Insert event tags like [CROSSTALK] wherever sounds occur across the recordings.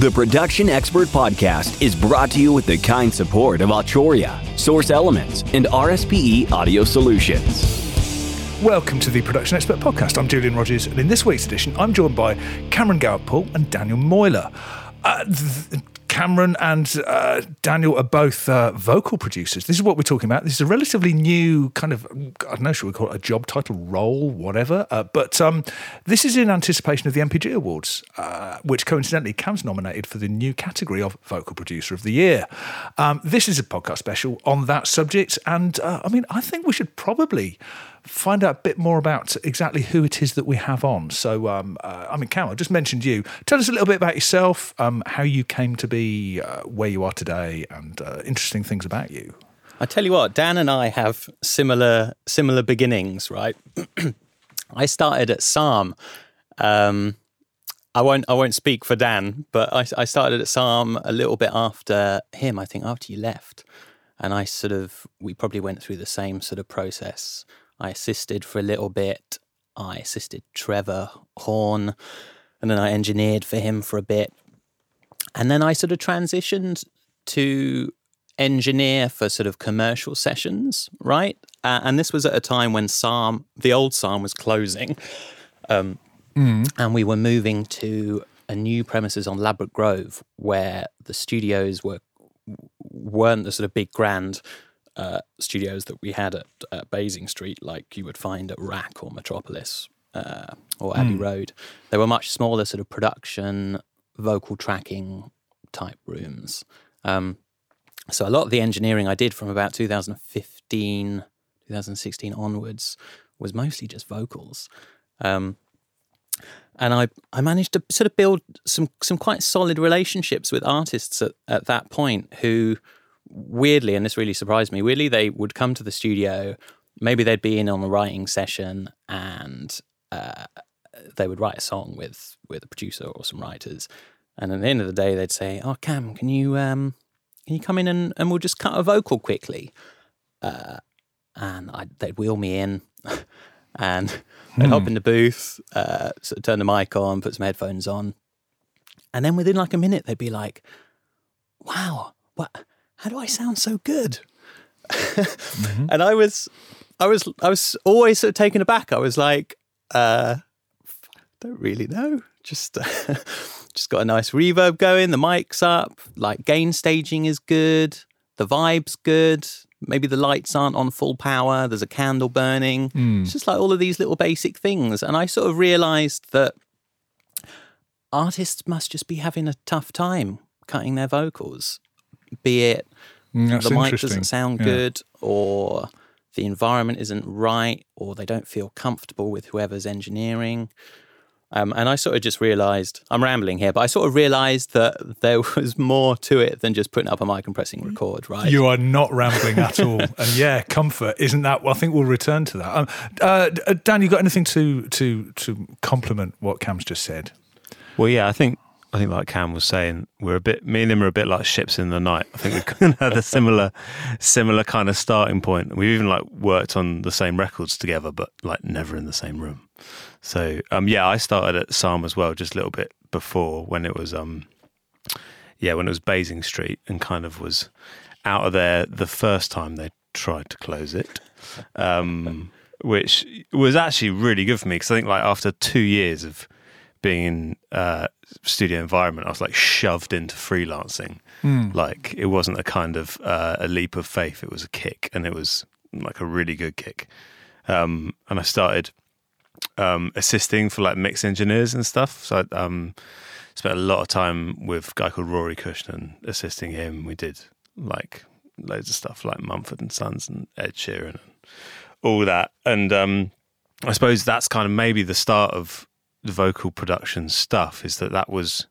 The Production Expert Podcast is brought to you with the kind support of Arturia, Source Elements, and RSPE Audio Solutions. Welcome to the Production Expert Podcast. I'm Julian Rodgers, and in this week's edition, I'm joined by Cameron Gower Poole and Daniel Moyler. Uh, th- Cameron and uh, Daniel are both uh, vocal producers. This is what we're talking about. This is a relatively new kind of, I don't know, should we call it a job title, role, whatever. Uh, but um, this is in anticipation of the MPG Awards, uh, which coincidentally Cam's nominated for the new category of Vocal Producer of the Year. Um, this is a podcast special on that subject. And uh, I mean, I think we should probably find out a bit more about exactly who it is that we have on. So, um, uh, I mean, Cam, I just mentioned you. Tell us a little bit about yourself, um, how you came to be uh, where you are today, and uh, interesting things about you. I tell you what, Dan and I have similar similar beginnings, right? [CLEARS THROAT] I started at SARM. Um, I won't I won't speak for Dan, but I, I started at SARM a little bit after him. I think after you left, and I sort of we probably went through the same sort of process I assisted for a little bit. I assisted Trevor Horn, and then I engineered for him for a bit. And then I sort of transitioned to engineer for sort of commercial sessions, right? Uh, and this was at a time when SARM, the old SARM, was closing. Um, mm. And we were moving to a new premises on Ladbroke Grove where the studios were weren't the sort of big grand uh, studios that we had at, at Basing Street, like you would find at RAK or Metropolis uh, or Abbey mm. Road. They were much smaller, sort of production, vocal tracking type rooms. Um, so a lot of the engineering I did from about 2015, 2016 onwards was mostly just vocals. Um, and I, I managed to sort of build some some quite solid relationships with artists at, at that point who weirdly, and this really surprised me, weirdly, they would come to the studio. Maybe they'd be in on a writing session and uh, they would write a song with with a producer or some writers. And at the end of the day, they'd say, "Oh, Cam, can you um, can you come in and, and we'll just cut a vocal quickly?" Uh, and I'd, they'd wheel me in, [LAUGHS] and they'd hmm. hop in the booth, uh, sort of turn the mic on, put some headphones on, and then within like a minute, they'd be like, "Wow, what? How do I sound so good? mm-hmm. And I was, I was, I was always sort of taken aback. I was like, uh, don't really know. Just, uh, [LAUGHS] just got a nice reverb going. The mic's up. Like gain staging is good. The vibe's good. Maybe the lights aren't on full power. There's a candle burning. Mm. It's just like all of these little basic things. And I sort of realized that artists must just be having a tough time cutting their vocals be it mm, the mic doesn't sound yeah. good or the environment isn't right or they don't feel comfortable with whoever's engineering. Um, and I sort of just realized, I'm rambling here, but I sort of realized that there [LAUGHS] was more to it than just putting up a mic and pressing record, right? You are not rambling at all. [LAUGHS] and yeah, comfort, isn't that? Well, I think we'll return to that. Um, uh, uh, Dan, you got anything to, to, to compliment what Cam's just said? Well, yeah, I think I think, like Cam was saying, we're a bit. Me and him are a bit like ships in the night. I think we've [LAUGHS] kind of had a similar, similar kind of starting point. We've even like worked on the same records together, but like never in the same room. So, um, yeah, I started at SARM as well, just a little bit before when it was, um, yeah, when it was Basing Street, and kind of was out of there the first time they tried to close it. Um, which was actually really good for me because I think like after two years of being in uh, studio environment, I was like shoved into freelancing. Mm. Like it wasn't a kind of uh, a leap of faith; it was a kick, and it was like a really good kick. Um, and I started um, assisting for like mix engineers and stuff. So I um, spent a lot of time with a guy called Ruadhri Cushnan, assisting him. We did like loads of stuff like Mumford and Sons and Ed Sheeran and all that. And um, I suppose that's kind of maybe the start of vocal production stuff is that that was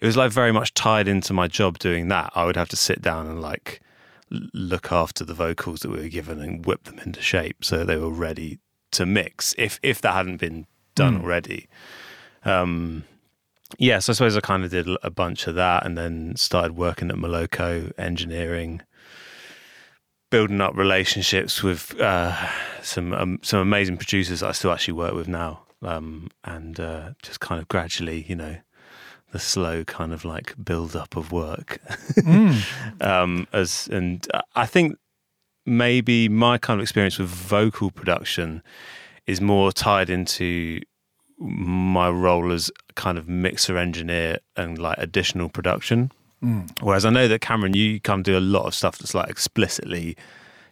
it was like very much tied into my job doing that. I would have to sit down and like look after the vocals that we were given and whip them into shape so they were ready to mix if if that hadn't been done mm. already. Um, yeah, so I suppose I kind of did a bunch of that and then started working at Miloco engineering, building up relationships with uh, some um, some amazing producers that I still actually work with now um, and uh, just kind of gradually, you know, the slow kind of like build up of work. Mm. [LAUGHS] um, as and I think maybe my kind of experience with vocal production is more tied into my role as kind of mixer engineer and like additional production. Mm. Whereas I know that Cameron, you kind of do a lot of stuff that's like explicitly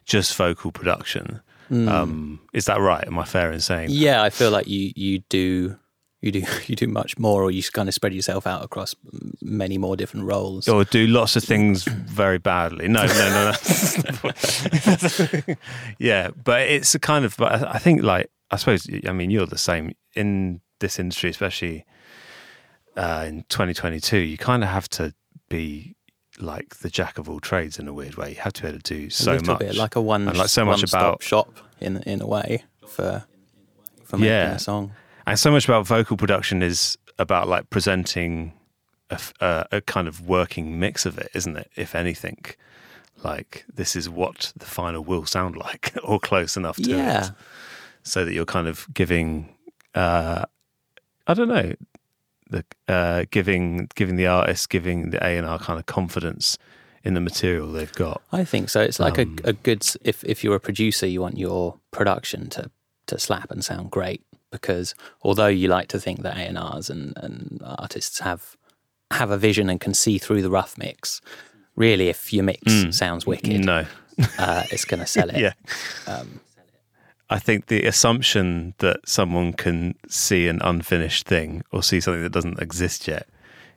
just vocal production. Um, is that right? Am I fair in saying? that? Yeah, I feel like you you do you do [LAUGHS] you do much more, or you kind of spread yourself out across many more different roles. Or do lots of things very badly? No, no, no, no. [LAUGHS] yeah, but it's a kind of. But I I think, like, I suppose. I mean, you're the same in this industry, especially uh, in 2022. You kind of have to be like the jack of all trades in a weird way. You have to be able to do so much, bit like a one and like so much about shop in in a way for for making Yeah. a song. and so much about vocal production is about like presenting a kind of working mix of it, isn't it? If anything, like this is what the final will sound [LAUGHS] like, or close enough to Yeah. it, so that you're kind of giving, uh, I don't know, the uh, giving giving the artist, giving the A and R kind of confidence in the material they've got. I think so. It's like Um, a, a good if if you're a producer, you want your production to to slap and sound great because although you like to think that A and R's and artists have have a vision and can see through the rough mix, really, if your mix sounds wicked, Mm. No, uh, it's going to sell it. [LAUGHS] yeah. Um, I think the assumption that someone can see an unfinished thing or see something that doesn't exist yet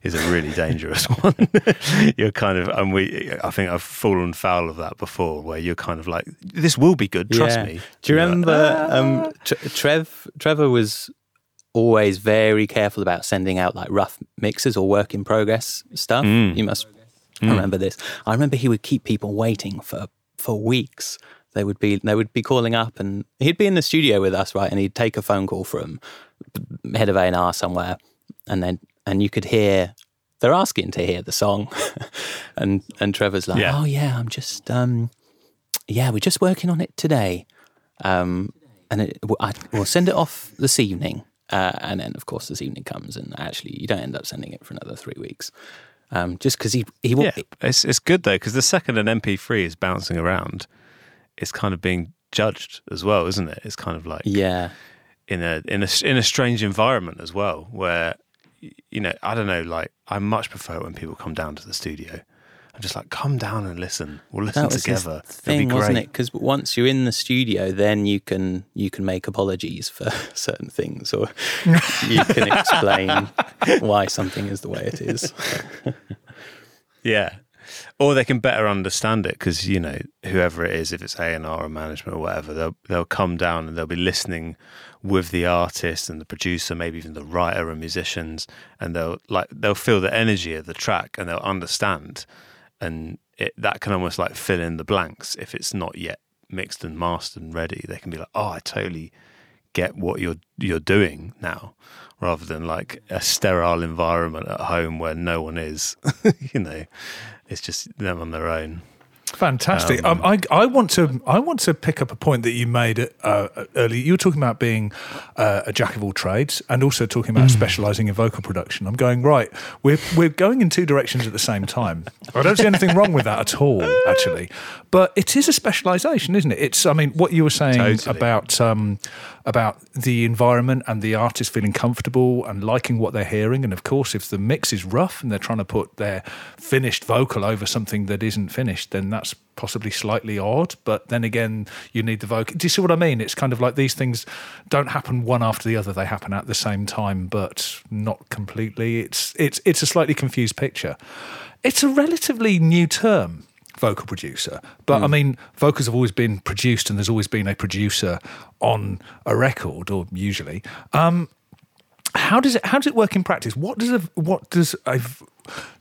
is a really [LAUGHS] dangerous one. [LAUGHS] you're kind of, and we, I think I've fallen foul of that before, where you're kind of like, this will be good, trust Yeah. me. Do you You're like, remember um, Trev? Trevor was always very careful about sending out like rough mixes or work in progress stuff. Mm. You must remember this. I remember he would keep people waiting for for weeks. They would be they would be calling up, and he'd be in the studio with us, right? And he'd take a phone call from the head of A and R somewhere, and then and you could hear they're asking to hear the song, [LAUGHS] and and Trevor's like, Yeah. "Oh yeah, I'm just um, yeah, we're just working on it today." um, and it, I, we'll send it off this evening. Uh, and then, of course, this evening comes, and actually, you don't end up sending it for another three weeks, um, just because he he yeah, it's, it's good though, because the second an MP3 is bouncing around, it's kind of being judged as well, isn't it? It's kind of like, Yeah, in a in a in a strange environment as well, where you know I don't know. Like I much prefer it when people come down to the studio. I'm just like, come down and listen. We'll listen that was his together. Thing, be wasn't it? Because once you're in the studio, then you can you can make apologies for [LAUGHS] certain things, or you can explain [LAUGHS] why something is the way it is. [LAUGHS] Yeah, or they can better understand it because you know whoever it is, if it's A and R or management or whatever, they'll they'll come down and they'll be listening with the artist and the producer, maybe even the writer and musicians, and they'll like they'll feel the energy of the track and they'll understand, and it, that can almost like fill in the blanks if it's not yet mixed and mastered and ready. They can be like, oh, I totally get what you're you're doing now rather than like a sterile environment at home where no one is [LAUGHS] you know it's just them on their own Fantastic. Um, I, I want to I want to pick up a point that you made uh, earlier. You were talking about being uh, a jack of all trades, and also talking about specialising in vocal production. I'm going right. We're we're going in two directions at the same time. I don't see anything wrong with that at all, actually. But it is a specialisation, isn't it? It's I mean what you were saying Totally. about um, about the environment and the artist feeling comfortable and liking what they're hearing. And of course, if the mix is rough and they're trying to put their finished vocal over something that isn't finished, then that's possibly slightly odd. But then again, you need the vocal. Do you see what I mean? It's kind of like these things don't happen one after the other; they happen at the same time, but not completely. It's it's it's a slightly confused picture. It's a relatively new term vocal producer. But I mean, vocals have always been produced, and there's always been a producer on a record, or usually. Um, how does it how does it work in practice? What does a what does a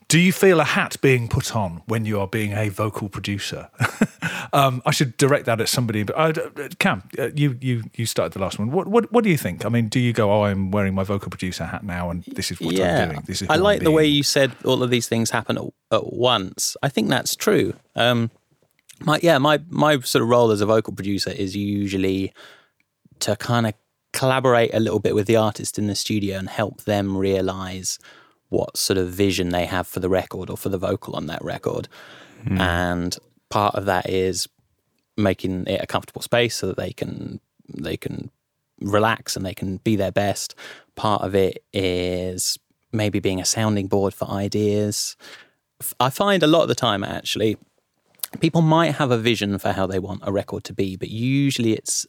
do you feel a hat being put on when you are being a vocal producer? [LAUGHS] um, I should direct that at somebody. But uh, Cam, uh, you you you started the last one. What what what do you think? I mean, do you go, "Oh, I'm wearing my vocal producer hat now, and this is what I'm doing"? This is I like the way you said all of these things happen at, at once. I think that's true. Um, my yeah, my my sort of role as a vocal producer is usually to kind of collaborate a little bit with the artist in the studio and help them realize what sort of vision they have for the record or for the vocal on that record. Hmm. And part of that is making it a comfortable space so that they can they can relax and they can be their best. Part of it is maybe being a sounding board for ideas. I find a lot of the time actually people might have a vision for how they want a record to be, but usually it's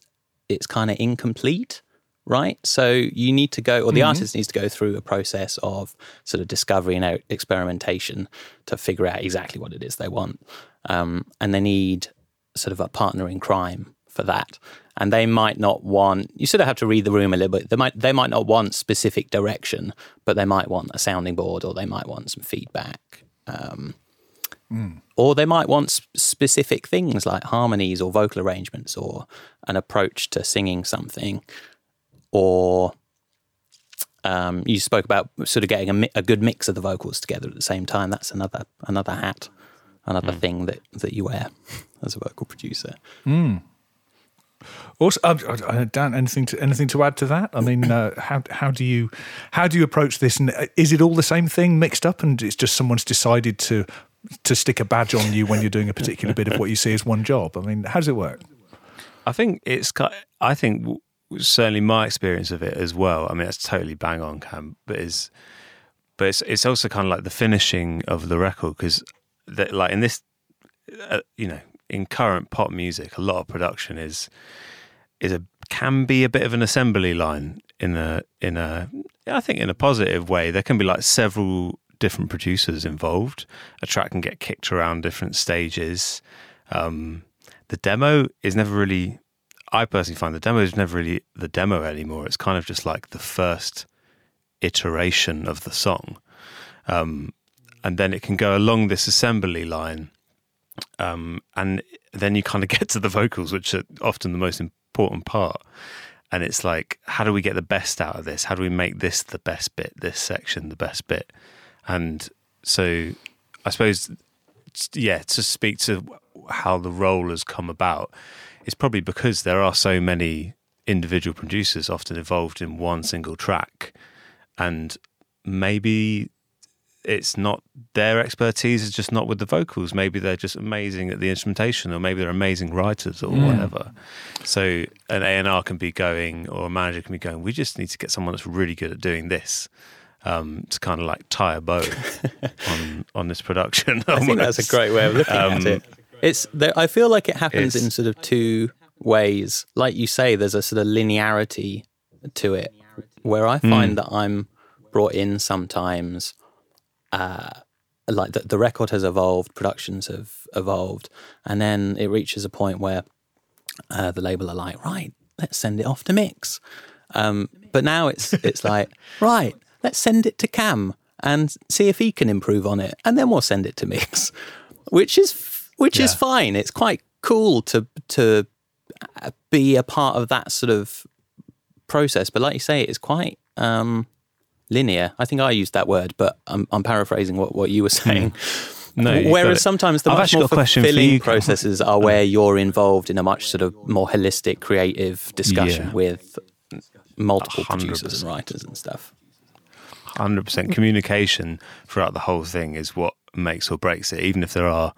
it's kind of incomplete, right? So you need to go, or the artist needs to go through a process of sort of discovery and experimentation to figure out exactly what it is they want, um, and they need sort of a partner in crime for that. And they might not want. You sort of have to read the room a little bit. They might they might not want specific direction, but they might want a sounding board, or they might want some feedback. Um, or they might want sp- specific things like harmonies or vocal arrangements or an approach to singing something or um, you spoke about sort of getting a, mi- a good mix of the vocals together at the same time that's another another hat another thing that that you wear [LAUGHS] as a vocal producer Also, uh, uh, Dan, anything to anything to add to that? I mean, uh, how how do you how do you approach this? And uh, is it all the same thing mixed up, and it's just someone's decided to to stick a badge on you when you're doing a particular bit of what you see as one job? I mean, how does it work? I think it's. ki- I think w- certainly my experience of it as well. I mean, that's totally bang on, Cam. But is, but it's it's also kind of like the finishing of the record because, like in this, uh, you know, in current pop music, a lot of production is is a can be a bit of an assembly line in a in a I think in a positive way. There can be like several different producers involved. A track can get kicked around different stages. Um, the demo is never really. I personally find the demo is never really the demo anymore. It's kind of just like the first iteration of the song, um, and then it can go along this assembly line, um, and then you kind of [LAUGHS] get to the vocals, which are often the most important part. And it's like, how do we get the best out of this? How do we make this the best bit, this section the best bit? And so, I suppose, yeah, to speak to how the role has come about, it's probably because there are so many individual producers often involved in one single track, and maybe it's not their expertise is just not with the vocals. Maybe they're just amazing at the instrumentation, or maybe they're amazing writers, or whatever. So an A and R can be going, or a manager can be going. We just need to get someone that's really good at doing this. Um, to kind of like tie a bow [LAUGHS] on on this production. I think [LAUGHS] that's a great way of looking at Um, it. It's there, I feel like it happens it's- in sort of two ways. Like you say, there's a sort of linearity to it, where I find that I'm brought in sometimes. Uh, like the, the record has evolved, productions have evolved, and then it reaches a point where uh, the label are like, right, let's send it off to mix. Um, but now it's it's [LAUGHS] like, right, let's send it to Cam and see if he can improve on it, and then we'll send it to mix, which is which is fine. It's quite cool to to uh, be a part of that sort of process. But like you say, it's quite um, linear. I think I used that word, but I'm, I'm paraphrasing what, what you were [LAUGHS] saying. [LAUGHS] No, Whereas sometimes the I've much more fulfilling you. processes are [LAUGHS] where you're involved in a much sort of more holistic, creative discussion Yeah. with multiple hundred producers and writers and stuff. hundred percent communication throughout the whole thing is what makes or breaks it. Even if there are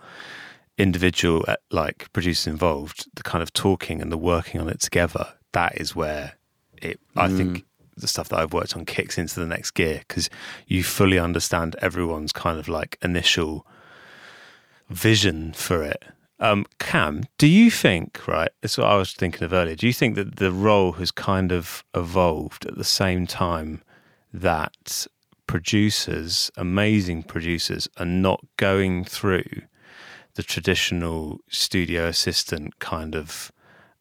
individual uh, like producers involved, the kind of talking and the working on it together, that is where it. I think the stuff that I've worked on kicks into the next gear because you fully understand everyone's kind of like initial vision for it. Um, Cam, do you think, right? That's what I was thinking of earlier. Do you think that the role has kind of evolved at the same time that producers, amazing producers, are not going through the traditional studio assistant kind of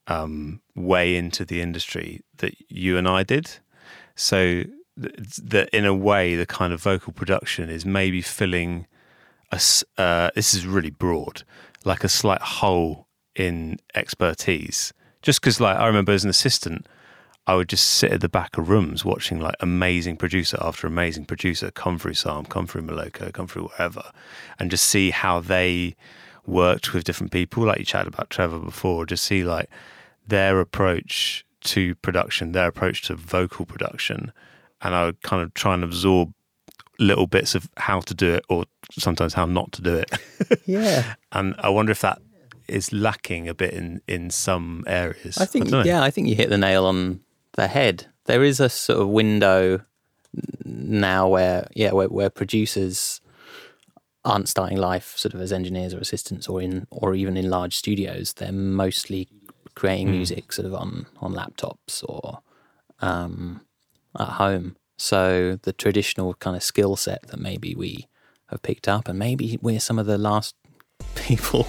um, way into the industry that you and I did? So th- that in a way, the kind of vocal production is maybe filling a uh, this is really broad, like a slight hole in expertise. Just because, like, I remember as an assistant, I would just sit at the back of rooms watching like amazing producer after amazing producer come through SARM, come through Miloco, come through whatever and just see how they worked with different people. Like you chatted about Trevor before, just see like their approach to production, their approach to vocal production, and I would kind of try and absorb little bits of how to do it or sometimes how not to do it. [LAUGHS] Yeah. and I wonder if that is lacking a bit in in some areas. I think, don't yeah, I think you hit the nail on the head. There is a sort of window now where, yeah, where, where producers aren't starting life sort of as engineers or assistants or in, or even in large studios. They're mostly creating music sort of on, on laptops or um, at home. So the traditional kind of skill set that maybe we have picked up, and maybe we're some of the last [LAUGHS] people,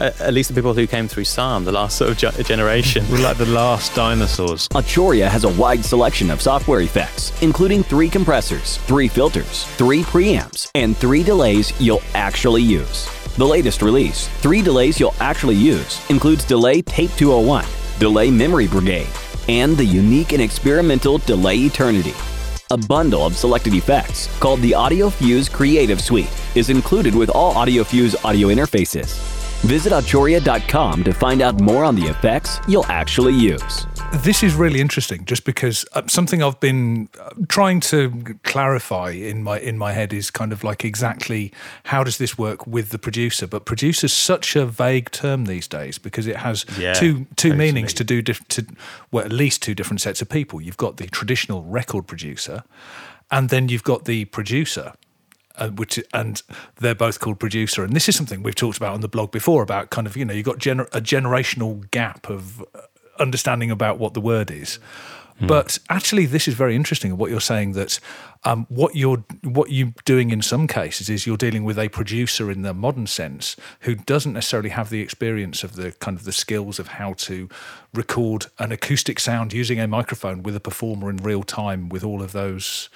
at least the people who came through SARM, the last sort of ge- generation. We're like the last dinosaurs. Arturia has a wide selection of software effects, including three compressors, three filters, three preamps, and three delays you'll actually use. The latest release, Three Delays You'll Actually Use, includes Delay Tape 201, Delay Memory Brigade, and the unique and experimental Delay Eternity. A bundle of selected effects called the AudioFuse Creative Suite is included with all AudioFuse audio interfaces. Visit Arturia.com to find out more on the effects you'll actually use. This is really interesting, just because uh, something I've been uh, trying to clarify in my in my head is kind of like exactly how does this work with the producer. But producer is such a vague term these days because it has Yeah, two two meanings to do diff- to well at least two different sets of people. You've got the traditional record producer, and then you've got the producer uh, which and they're both called producer. And this is something we've talked about on the blog before about kind of you know you've got gener- a generational gap of uh, understanding about what the word is. But actually, this is very interesting. What you're saying that um, what you're what you're doing in some cases is you're dealing with a producer in the modern sense who doesn't necessarily have the experience of the kind of the skills of how to record an acoustic sound using a microphone with a performer in real time with all of those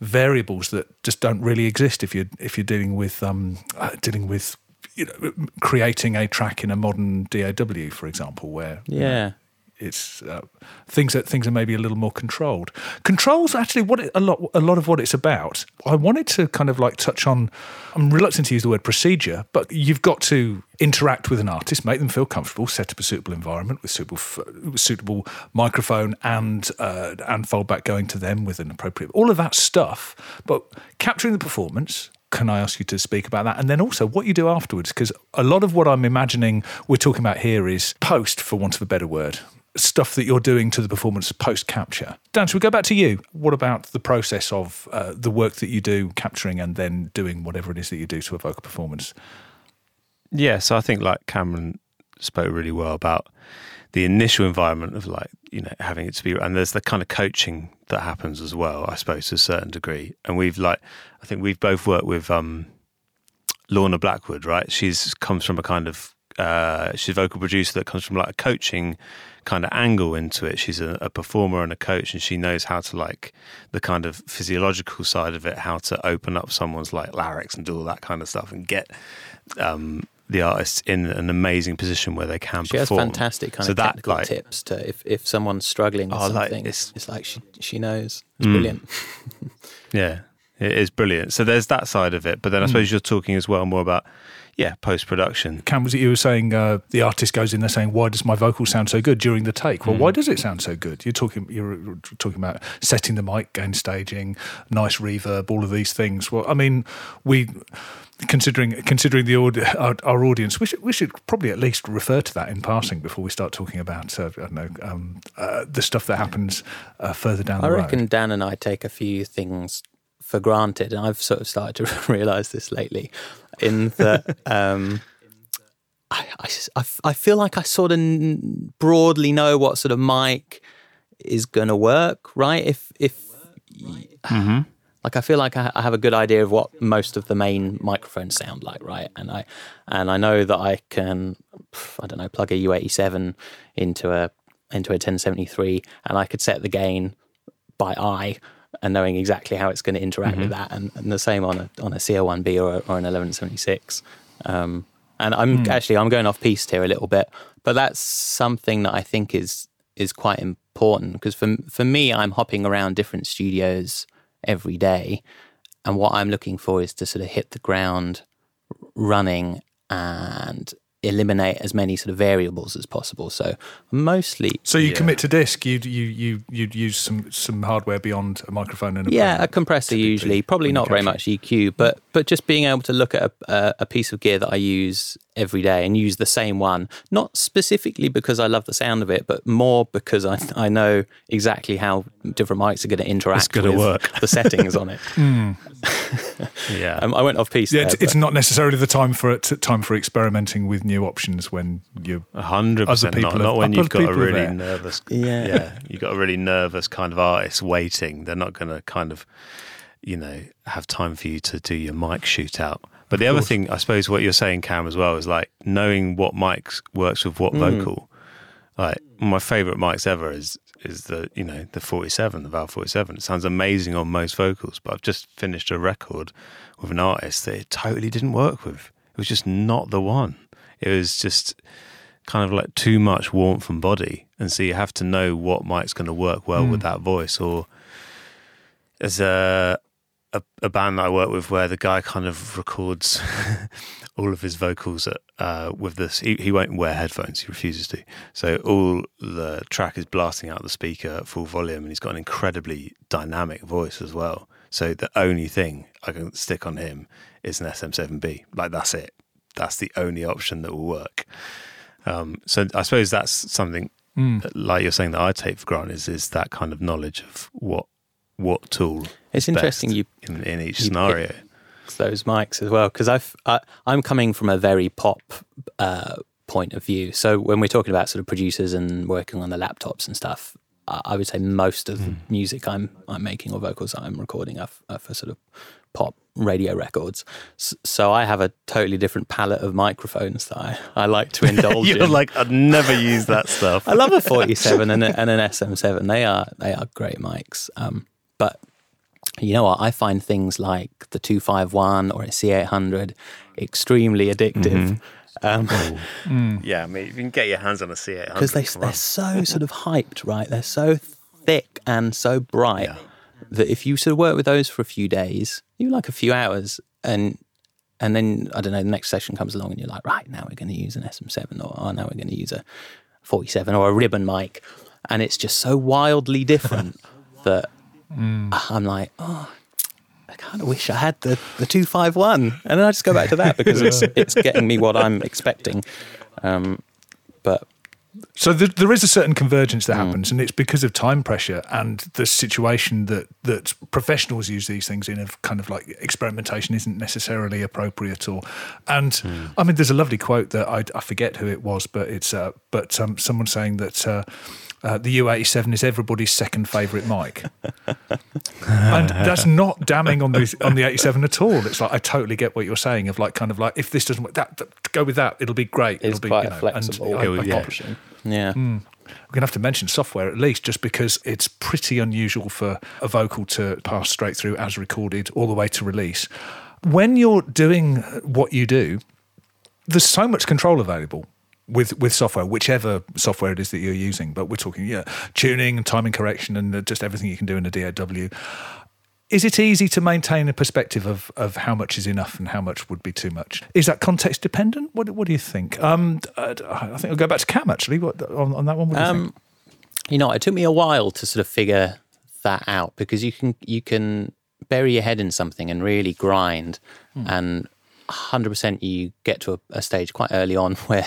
variables that just don't really exist if you're if you're dealing with um, uh, dealing with you know creating a track in a modern DAW, for example, where you know, Yeah. It's uh, things that things are maybe a little more controlled. Controls actually what it, a lot a lot of what it's about. I wanted to kind of like touch on. I'm reluctant to use the word procedure, but you've got to interact with an artist, make them feel comfortable, set up a suitable environment with suitable suitable microphone and uh, and foldback going to them with an appropriate all of that stuff. But capturing the performance. Can I ask you to speak about that? And then also what you do afterwards? Because a lot of what I'm imagining we're talking about here is post, for want of a better word stuff that you're doing to the performance post capture. Dan, should we go back to you? What about the process of uh, the work that you do capturing and then doing whatever it is that you do to evoke a performance? Yeah, so I think like Cameron spoke really well about the initial environment of like you know having it to be, and there's the kind of coaching that happens as well, I suppose to a certain degree. And we've like, I think we've both worked with um, Lorna Blackwood, right? She's comes from a kind of uh, she's a vocal producer that comes from like a coaching kind of angle into it. She's a, a performer and a coach, and she knows how to like the kind of physiological side of it, how to open up someone's like larynx and do all that kind of stuff, and get um, the artists in an amazing position where they can She has fantastic kind So of that, technical like- tips to if, if someone's struggling with Oh, like, something, it's- it's, like she she knows. It's Mm. brilliant. [LAUGHS] Yeah, it is brilliant. So there's that side of it, but then I suppose you're talking as well more about yeah post production. Cam, was it you were saying uh, the artist goes in there saying, "Why does my vocal sound so good during the take?" Well, why does it sound so good? You're talking you're talking about setting the mic, gain staging, nice reverb, all of these things. Well, I mean, we considering considering the audi- our, our audience, we should we should probably at least refer to that in passing before we start talking about uh, I don't know um, uh, the stuff that happens uh, further down I the road. I reckon Dan and I take a few things for granted, and I've sort of started to [LAUGHS] realise this lately. In that, [LAUGHS] um, I, I I feel like I sort of n- broadly know what sort of mic is going to work, right? If if like I feel like I I have a good idea of what most of the main microphones sound like, right? And I and I know that I can, I don't know, plug a U87 into a into a 1073, and I could set the gain by eye and knowing exactly how it's going to interact with that, and, and the same on a on a CO1B or, a, or an 1176. Um, and I'm actually I'm going off piste here a little bit, but that's something that I think is is quite important because for for me I'm hopping around different studios every day, and what I'm looking for is to sort of hit the ground running and eliminate as many sort of variables as possible. So mostly, So you Yeah. commit to disk. You you you you'd use some some hardware beyond a microphone and a yeah, a compressor usually, probably not very much EQ, but but just being able to look at a, a, piece of gear that I use every day and use the same one, not specifically because I love the sound of it, but more because I [LAUGHS] I know exactly how different mics are going to interact with work. [LAUGHS] the settings on it. [LAUGHS] Yeah. Um, I went off piece. Yeah, there, it's, it's not necessarily the time for it. Time for experimenting with new options when you hundred percent not, have, not when you've got a really there. nervous. Yeah. yeah. You've got a really nervous kind of artist waiting. They're not going to kind of, you know, have time for you to do your mic shootout. But the other thing, I suppose, what you're saying, Cam, as well, is like knowing what mics works with what Hmm. vocal. Like my favorite mics ever is is the you know the 47, the Val 47. It sounds amazing on most vocals, but I've just finished a record with an artist that it totally didn't work with. It was just not the one. It was just kind of like too much warmth and body, and so you have to know what mic's going to work well with that voice. Or there's a, a a band that I work with where the guy kind of records [LAUGHS] all of his vocals at, uh, with this. He, he won't wear headphones. He refuses to. So all the track is blasting out the speaker at full volume, and he's got an incredibly dynamic voice as well. So the only thing I can stick on him is an SM7B. Like that's it. That's the only option that will work. Um, so I suppose that's something, that, like you're saying, that I take for granted is, is that kind of knowledge of what what tool. It's is interesting best you- in, in each you scenario. those mics as well because I've I, I'm coming from a very pop uh, point of view. So when we're talking about sort of producers and working on the laptops and stuff, I, I would say most of the mm. music I'm I'm making or vocals I'm recording are, are for sort of pop radio records. S- So I have a totally different palette of microphones that I, I like to [LAUGHS] indulge You're in. like, I'd never use that stuff. I love a 47 [LAUGHS] and, a, and an SM7. They are they are great mics. Um, but you know what? I find things like the 251 or a C800 extremely addictive. Mm-hmm. Um, [LAUGHS] yeah, I mean, if you can get your hands on a C800. because they, come they're so [LAUGHS] sort of hyped, right? They're so thick and so bright Yeah. that if you sort of work with those for a few days, you like a few hours, and and then I don't know, the next session comes along and you're like, right now we're going to use an SM7, or oh, now we're going to use a 47 or a ribbon mic, and it's just so wildly different [LAUGHS] that I'm like, oh. I kind of wish I had the, the 251 and then I just go back to that because it's [LAUGHS] it's getting me what I'm expecting. Um, but So th- there is a certain convergence that happens, and it's because of time pressure and the situation that that professionals use these things in of kind of like experimentation isn't necessarily appropriate. Or, and I mean, there's a lovely quote that I, I forget who it was, but it's uh, but um, someone saying that. Uh, uh, the U87 is everybody's second favourite mic, [LAUGHS] [LAUGHS] and that's not damning on the on the 87 at all. It's like I totally get what you're saying. Of like, kind of like, if this doesn't work, that, that go with that. It'll be great. it's It'll be quite you a know, flexible and I- I- yeah. option. Yeah. Hmm. we're going to have to mention software at least, just because it's pretty unusual for a vocal to pass straight through as recorded all the way to release. When you're doing what you do, there's so much control available with with software, whichever software it is that you're using. But we're talking, yeah, tuning and timing correction and uh, just everything you can do in a DAW. Is it easy to maintain a perspective of, of how much is enough and how much would be too much? Is that context dependent? What, what do you think? Um, I I think I'll go back to Cam actually. What, on, on that one, what do you think? Um, you know, it took me a while to sort of figure that out because you can you can bury your head in something and really grind, and 100% you get to a, a stage quite early on [LAUGHS] where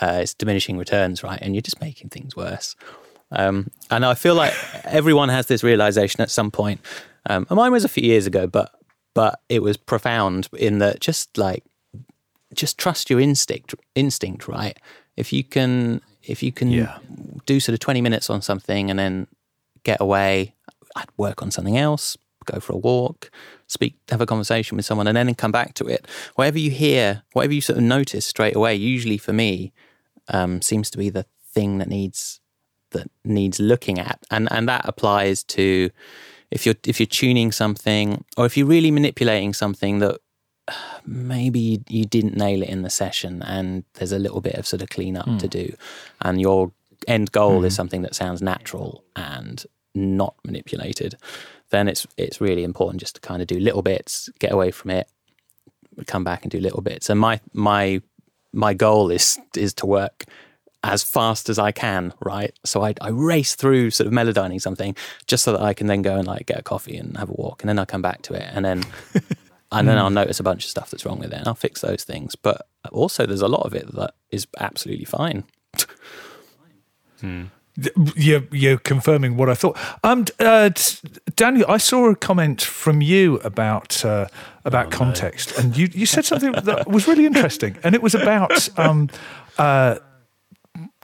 uh, it's diminishing returns, right? And you're just making things worse. Um, and I feel like everyone has this realization at some point. Um, and mine was a few years ago, but but it was profound in that just like just trust your instinct instinct right if you can if you can Yeah. do sort of 20 minutes on something and then get away i'd work on something else go for a walk speak have a conversation with someone and then come back to it. Whatever you hear whatever you sort of notice straight away usually for me um, seems to be the thing that needs that needs looking at. And and that applies to if you're if you're tuning something or if you're really manipulating something that [SIGHS] maybe you, you didn't nail it in the session and there's a little bit of sort of cleanup to do. And your end goal is something that sounds natural and not manipulated then it's it's really important just to kind of do little bits get away from it come back and do little bits and my my my goal is is to work as fast as I can, right? So I, I race through sort of melodyning something just so that I can then go and like get a coffee and have a walk, and then I'll come back to it, and then [LAUGHS] and then hmm. I'll notice a bunch of stuff that's wrong with it, and I'll fix those things. But also, there's a lot of it that is absolutely fine. Hmm. You're, you're confirming what I thought. Um, uh, Daniel, I saw a comment from you about uh, about context, and you, you said something [LAUGHS] that was really interesting, and it was about um, uh,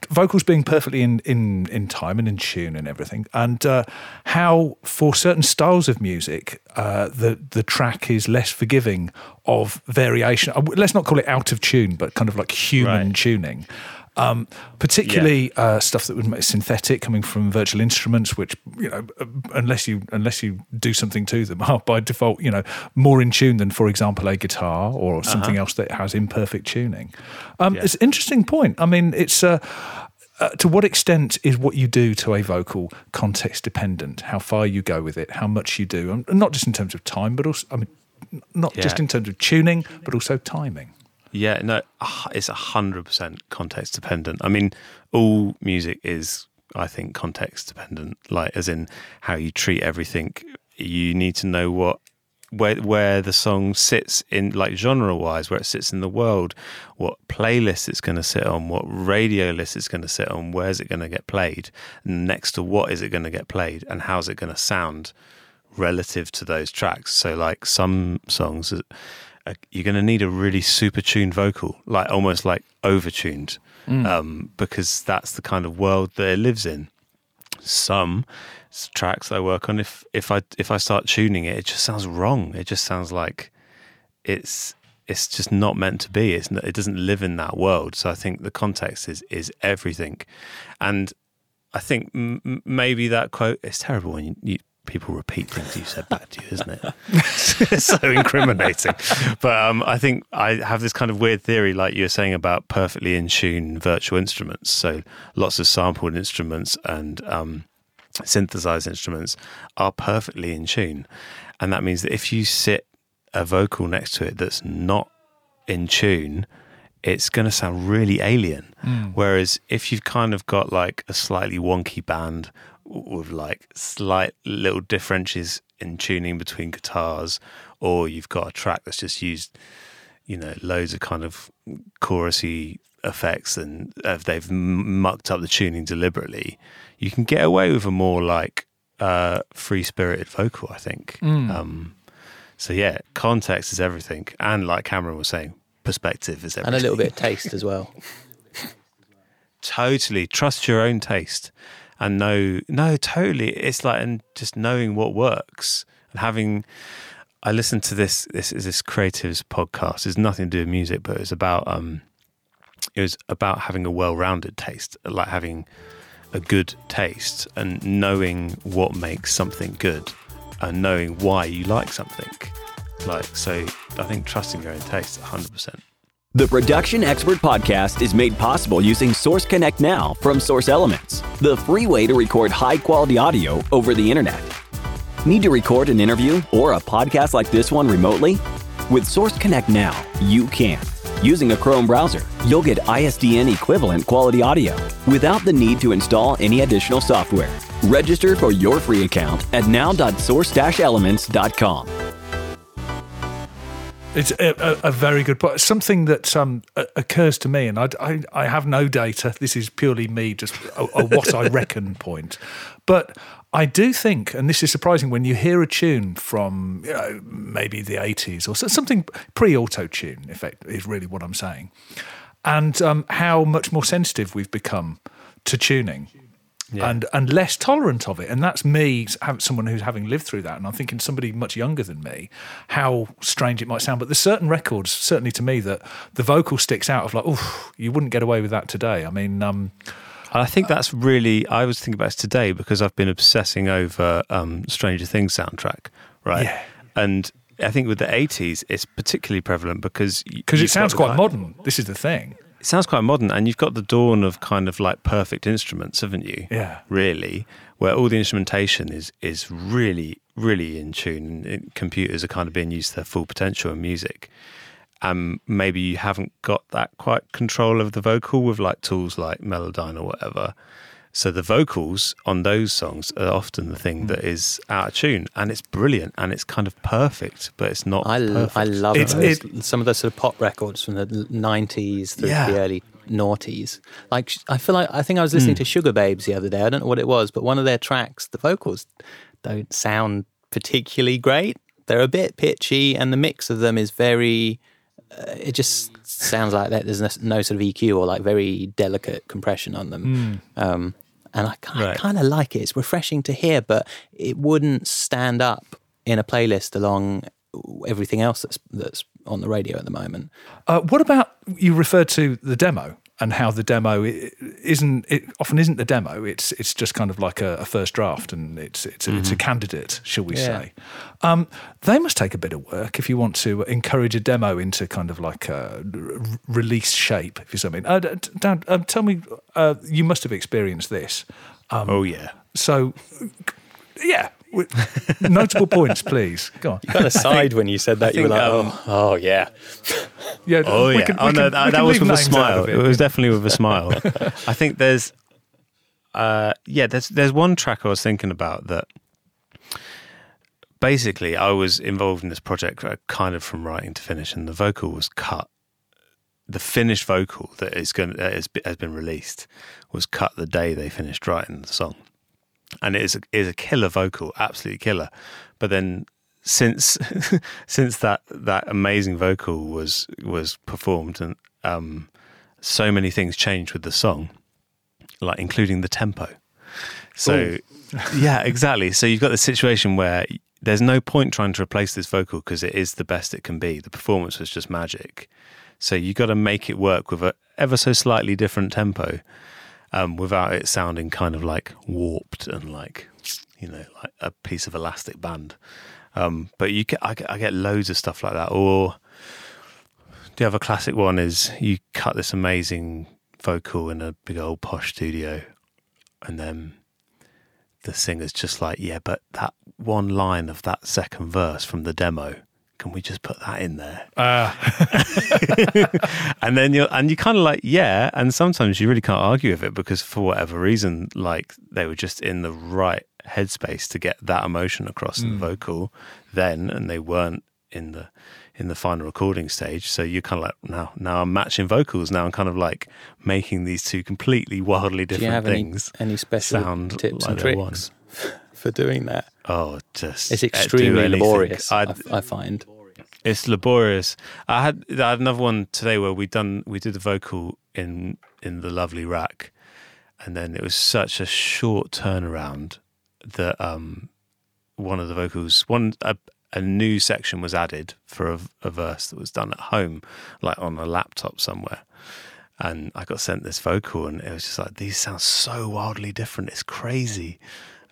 vocals being perfectly in, in, in time and in tune and everything, and uh, how for certain styles of music, uh, the the track is less forgiving of variation. Uh, Let's not call it out of tune, but kind of like human Right. tuning. Um, particularly uh, stuff that would make synthetic coming from virtual instruments, which you know, uh, unless you unless you do something to them, [LAUGHS] are by default you know more in tune than, for example, a guitar or something else that has imperfect tuning. Um, It's an interesting point. I mean, it's. Uh, uh, to what extent is what you do to a vocal context dependent? How far you go with it, how much you do, and not just in terms of time, but also, I mean, not just in terms of tuning, but also timing. Yeah, no, it's a hundred percent context dependent. I mean, all music is, I think, context dependent. Like, as in how you treat everything. You need to know what where where the song sits in, like genre wise, where it sits in the world, what playlist it's going to sit on, what radio list it's going to sit on, where's it going to get played, next to what is it going to get played, and how's it going to sound relative to those tracks. So, like some songs, uh, you're going to need a really super tuned vocal, like almost like over tuned, um, because that's the kind of world that it lives in. Some tracks I work on, if if I if I start tuning it, it just sounds wrong. It just sounds like it's it's just not meant to be. It's it doesn't live in that world. So I think the context is is everything, and I think m- maybe that quote is terrible when you, you, people repeat things you said back to you, isn't it? [LAUGHS] it's so incriminating. But um, I think I have this kind of weird theory, like you were saying about perfectly in tune virtual instruments. So lots of sampled instruments and um, synthesized instruments are perfectly in tune, and that means that if you sit a vocal next to it that's not in tune, it's going to sound really alien. Whereas if you've kind of got like a slightly wonky band with like slight little differences in tuning between guitars, or you've got a track that's just used, you know, loads of kind of chorusy effects and uh, they've mucked up the tuning deliberately, you can get away with a more like uh, free spirited vocal, I think. Um, so yeah, context is everything, and like Cameron was saying, perspective is everything. And a little bit of taste as well. [LAUGHS] totally trust your own taste and know no totally. It's like and just knowing what works and having i listened to this this is this creatives podcast. It's nothing to do with music but it's about um it was about having a well-rounded taste like having a good taste and knowing what makes something good and knowing why you like something. Like so i think trusting your own taste 100% The Production Expert Podcast is made possible using Source Connect Now from Source Elements, the free way to record high quality audio over the internet. Need to record an interview or a podcast like this one remotely? With Source Connect Now, you can. Using a Chrome browser, you'll get ISDN equivalent quality audio without the need to install any additional software. Register for your free account at now.source-elements.com. It's a, a, very good point. Something that um, occurs to me, and I, I, I have no data. This is purely me, just a, a what I [LAUGHS] reckon point. But I do think, and this is surprising, when you hear a tune from you know, maybe the 80s or something pre auto tune, in fact, is really what I'm saying, and um, how much more sensitive we've become to tuning. And and less tolerant of it, and that's me, someone who's having lived through that. And I'm thinking somebody much younger than me, how strange it might sound. But there's certain records, certainly to me, that the vocal sticks out of like, oh, you wouldn't get away with that today. I mean, um, I think that's really, I was thinking about this today because I've been obsessing over um, Stranger Things soundtrack, right? Yeah. And I think with the 80s, it's particularly prevalent because because it sounds quite modern. This is the thing. It sounds quite modern, and you've got the dawn of kind of like perfect instruments, haven't you? Yeah. Really, where all the instrumentation is is really, really in tune, and computers are kind of being used to their full potential in music. and maybe you haven't got that quite control of the vocal with like tools like Melodyne or whatever. So the vocals on those songs are often the thing that is out of tune, and it's brilliant and it's kind of perfect, but it's not. I, l-. I love It's- those, it- some of the sort of pop records from the 90s through Yeah. the early noughties. Like, I feel like, I think I was listening to Sugababes the other day. I don't know what it was, but one of their tracks, the vocals don't sound particularly great. They're a bit pitchy, and the mix of them is very. Uh, it just sounds like that. There's no, no sort of EQ or like very delicate compression on them. Um, and I, ki- Right. kind of like it. It's refreshing to hear, but it wouldn't stand up in a playlist along everything else that's that's on the radio at the moment. Uh, what about you referred to the demo and how the demo isn't it often isn't the demo. It's it's just kind of like a, a first draft and it's it's a, it's a candidate, shall we Yeah. say? Um, they must take a bit of work if you want to encourage a demo into kind of like a r- release shape. If you see what I mean. Uh, D- D- Dan, um, tell me, uh, you must have experienced this. oh yeah. So, yeah, w- notable points, please. Go on. You Kind of sighed when you said that. You were like, um, oh, oh yeah. [LAUGHS] Yeah. Oh yeah. can- oh we no, that, that was with a smile. of It. was definitely with a smile. [LAUGHS] I think there's, uh, yeah, there's there's one track I was thinking about that. Basically, I was involved in this project uh, kind of from writing to finish, and the vocal was cut. The finished vocal that is going that has been released was cut the day they finished writing the song, and it is a, it is a killer vocal, absolutely killer. But then since [LAUGHS] since that that amazing vocal was was performed and um, so many things changed with the song, like including the tempo. So [LAUGHS] yeah, exactly. So you've got the situation where there's no point trying to replace this vocal because it is the best it can be. The performance was just magic. So you've got to make it work with a ever so slightly different tempo, um, without it sounding kind of like warped and like you know like a piece of elastic band. Um, but you get I, get I get loads of stuff like that. Or the other classic one is you cut this amazing vocal in a big old posh studio, and then the singer's just like, yeah, but that one line of that second verse from the demo, can we just put that in there? Uh, [LAUGHS] and then you're and you kind of like yeah and sometimes you really can't argue with it because for whatever reason like they were just in the right headspace to get that emotion across in the vocal then and they weren't in the in the final recording stage so you're kind of like now now i'm matching vocals now i'm kind of like making these two completely wildly Do you different have any, things any special sound tips like and they're one. tricks [LAUGHS] for doing that? oh just It's extremely laborious, I, I find. It's laborious. I had I had another one today where we done we did the vocal in in the lovely rack, and then it was such a short turnaround that um one of the vocals one a, a new section was added for a, a verse that was done at home, like on a laptop somewhere. And I got sent this vocal, and it was just like these sound so wildly different. It's crazy.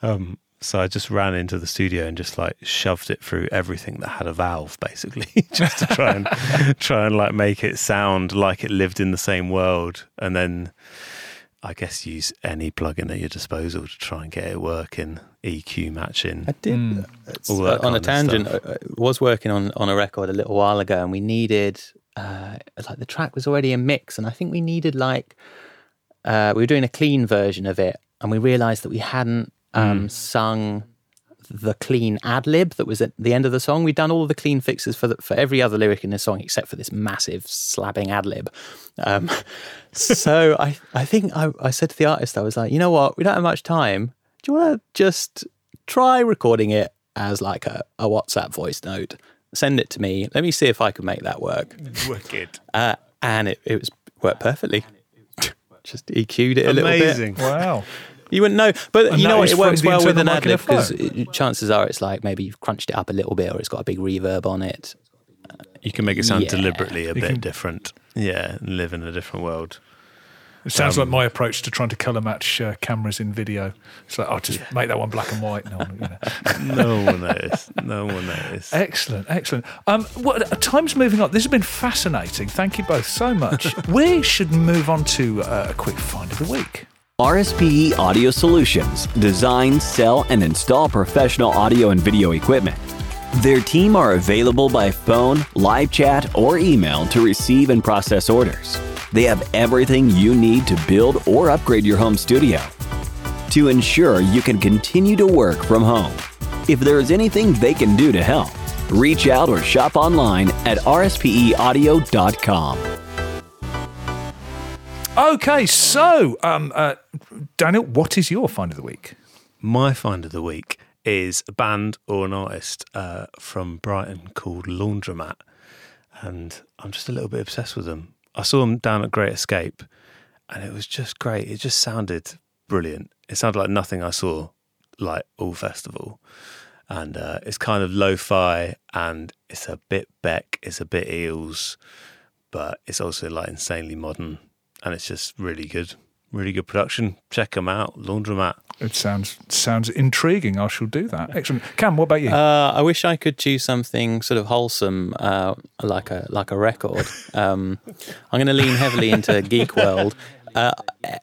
Um, so I just ran into the studio and just like shoved it through everything that had a valve, basically, [LAUGHS] just to try and [LAUGHS] try and like make it sound like it lived in the same world. And then I guess use any plugin at your disposal to try and get it working, EQ matching. I did Mm. All that uh, on a tangent. I, I was working on on a record a little while ago, and we needed uh, like the track was already a mix, and I think we needed like uh, we were doing a clean version of it, and we realised that we hadn't um, sung the clean ad lib that was at the end of the song. We'd done all the clean fixes for the, for every other lyric in the song except for this massive slabbing ad lib. Um, [LAUGHS] so I I think I, I said to the artist, I was like, you know what, we don't have much time. Do you want to just try recording it as like a, a WhatsApp voice note? Send it to me. Let me see if I can make that work. [LAUGHS] Wicked. Uh, and it, it was worked perfectly. [LAUGHS] Just EQ'd it a little bit. Amazing. wow. You wouldn't know, but And you know what? is It works well with an mic ad lib because phone. chances are it's like maybe you've crunched it up a little bit, or it's got a big reverb on it. You can make it sound Yeah. deliberately a You bit can- different. Yeah, live in a different world. It sounds Um, like my approach to trying to colour match uh, cameras in video. It's like, I'll just make that one black and white. No, one- you know. [LAUGHS] No one will notice. No one will notice. Excellent, excellent. Um, what, time's moving on. This has been fascinating. Thank you both so much. [LAUGHS] we should move on to uh, a quick find of the week. RSPE Audio Solutions design, sell, and install professional audio and video equipment. Their team are available by phone, live chat, or email to receive and process orders. They have everything you need to build or upgrade your home studio to ensure you can continue to work from home. If there is anything they can do to help, reach out or shop online at rspeaudio.com. Okay, so um, uh, Daniel, what is your find of the week? My find of the week is a band or an artist uh, from Brighton called Laundromat, and I'm just a little bit obsessed with them. I saw them down at Great Escape, and it was just great. It just sounded brilliant. It sounded like nothing I saw like all festival, and uh, it's kind of lo-fi, and it's a bit Beck, it's a bit Eels, but it's also like insanely modern, and it's just really good. Really good production. Check them out. Laundromat. It sounds sounds intriguing. I shall do that. Excellent. Cam, what about you? Uh, I wish I could choose something sort of wholesome, uh, like a like a record. Um, I'm going to lean heavily into Geek World. Uh,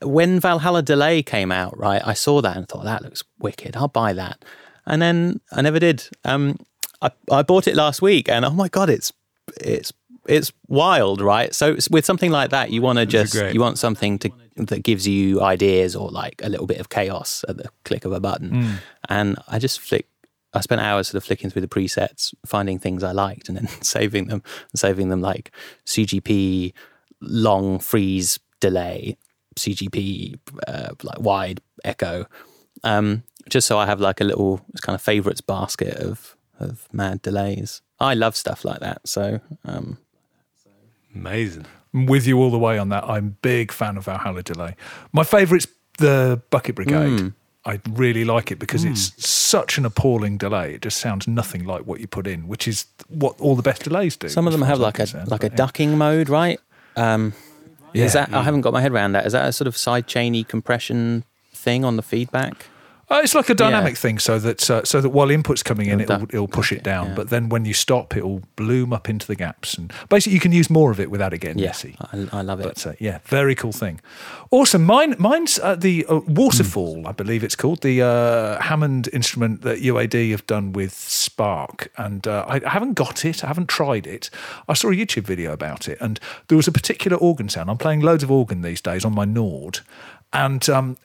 when Valhalla Delay came out, right, I saw that and thought that looks wicked. I'll buy that, and then I never did. Um, I I bought it last week, and oh my god, it's it's it's wild, right? So with something like that, you want to just you want something to that gives you ideas or like a little bit of chaos at the click of a button. And I just flick. I spent hours sort of flicking through the presets, finding things I liked, and then [LAUGHS] saving them, saving them like CGP, long freeze delay, CGP, uh, like wide echo, um, just so I have like a little kind of favorites basket of of mad delays. I love stuff like that. So um, Amazing. I'm with you all the way on that. I'm big fan of Valhalla Delay. My favourite's the Bucket Brigade. Hmm. I really like it because it's such an appalling delay. It just sounds nothing like what you put in, which is what all the best delays do. some of them have as like a concerned. like a But, yeah. ducking mode, right? Um, Is Yeah. that I haven't got my head around that. Is that a sort of side chainy compression thing on the feedback? Uh, it's like a dynamic thing, so that uh, so that while input's coming in, It'll it'll it'll push it down. yeah. But then when you stop, it'll bloom up into the gaps, and basically you can use more of it without it getting Yeah, messy. I, I love it. But uh, yeah, very cool thing. Awesome. Mine, mine's uh, the uh, Waterfall, I believe it's called, the uh, Hammond instrument that UAD have done with Spark. And uh, I, I haven't got it, I haven't tried it. I saw a YouTube video about it, and there was a particular organ sound. I'm playing loads of organ these days on my Nord. And um,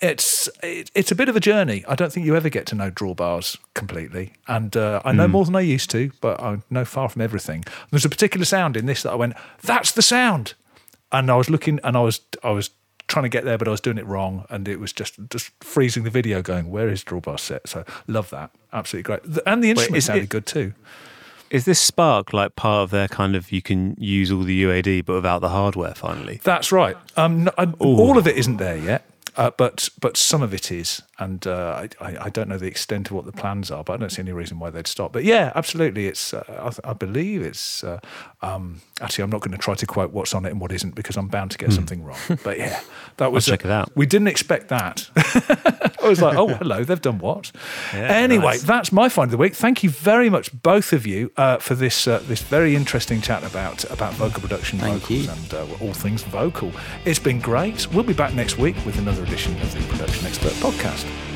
it's it, it's a bit of a journey. I don't think you ever get to know drawbars completely, and uh, I know more than I used to, but I know far from everything. There's a particular sound in this that I went, "That's the sound," and I was looking and I was I was trying to get there, but I was doing it wrong, and it was just just freezing the video, going, "Where is drawbar set?" So love that, absolutely great, and the instrument is sounded it- good too. Is this Spark like part of their kind of you can use all the UAD but without the hardware finally? That's right. Um, no, I- all of it isn't there yet, uh, but but some of it is, and uh, I, I don't know the extent of what the plans are, but I don't see any reason why they'd stop. But yeah, absolutely, it's uh, I, th- I believe it's uh, um, actually I'm not going to try to quote what's on it and what isn't because I'm bound to get something wrong. But yeah, that [LAUGHS] was check uh, it out. We didn't expect that. [LAUGHS] I was like, oh [LAUGHS] hello, they've done what? anyway, nice. that's my find of the week. Thank you very much, both of you, uh, for this uh, this very interesting chat about about vocal production, Thank vocals, you. and uh, all things vocal. It's been great. We'll be back next week with another edition of the Production Expert Podcast.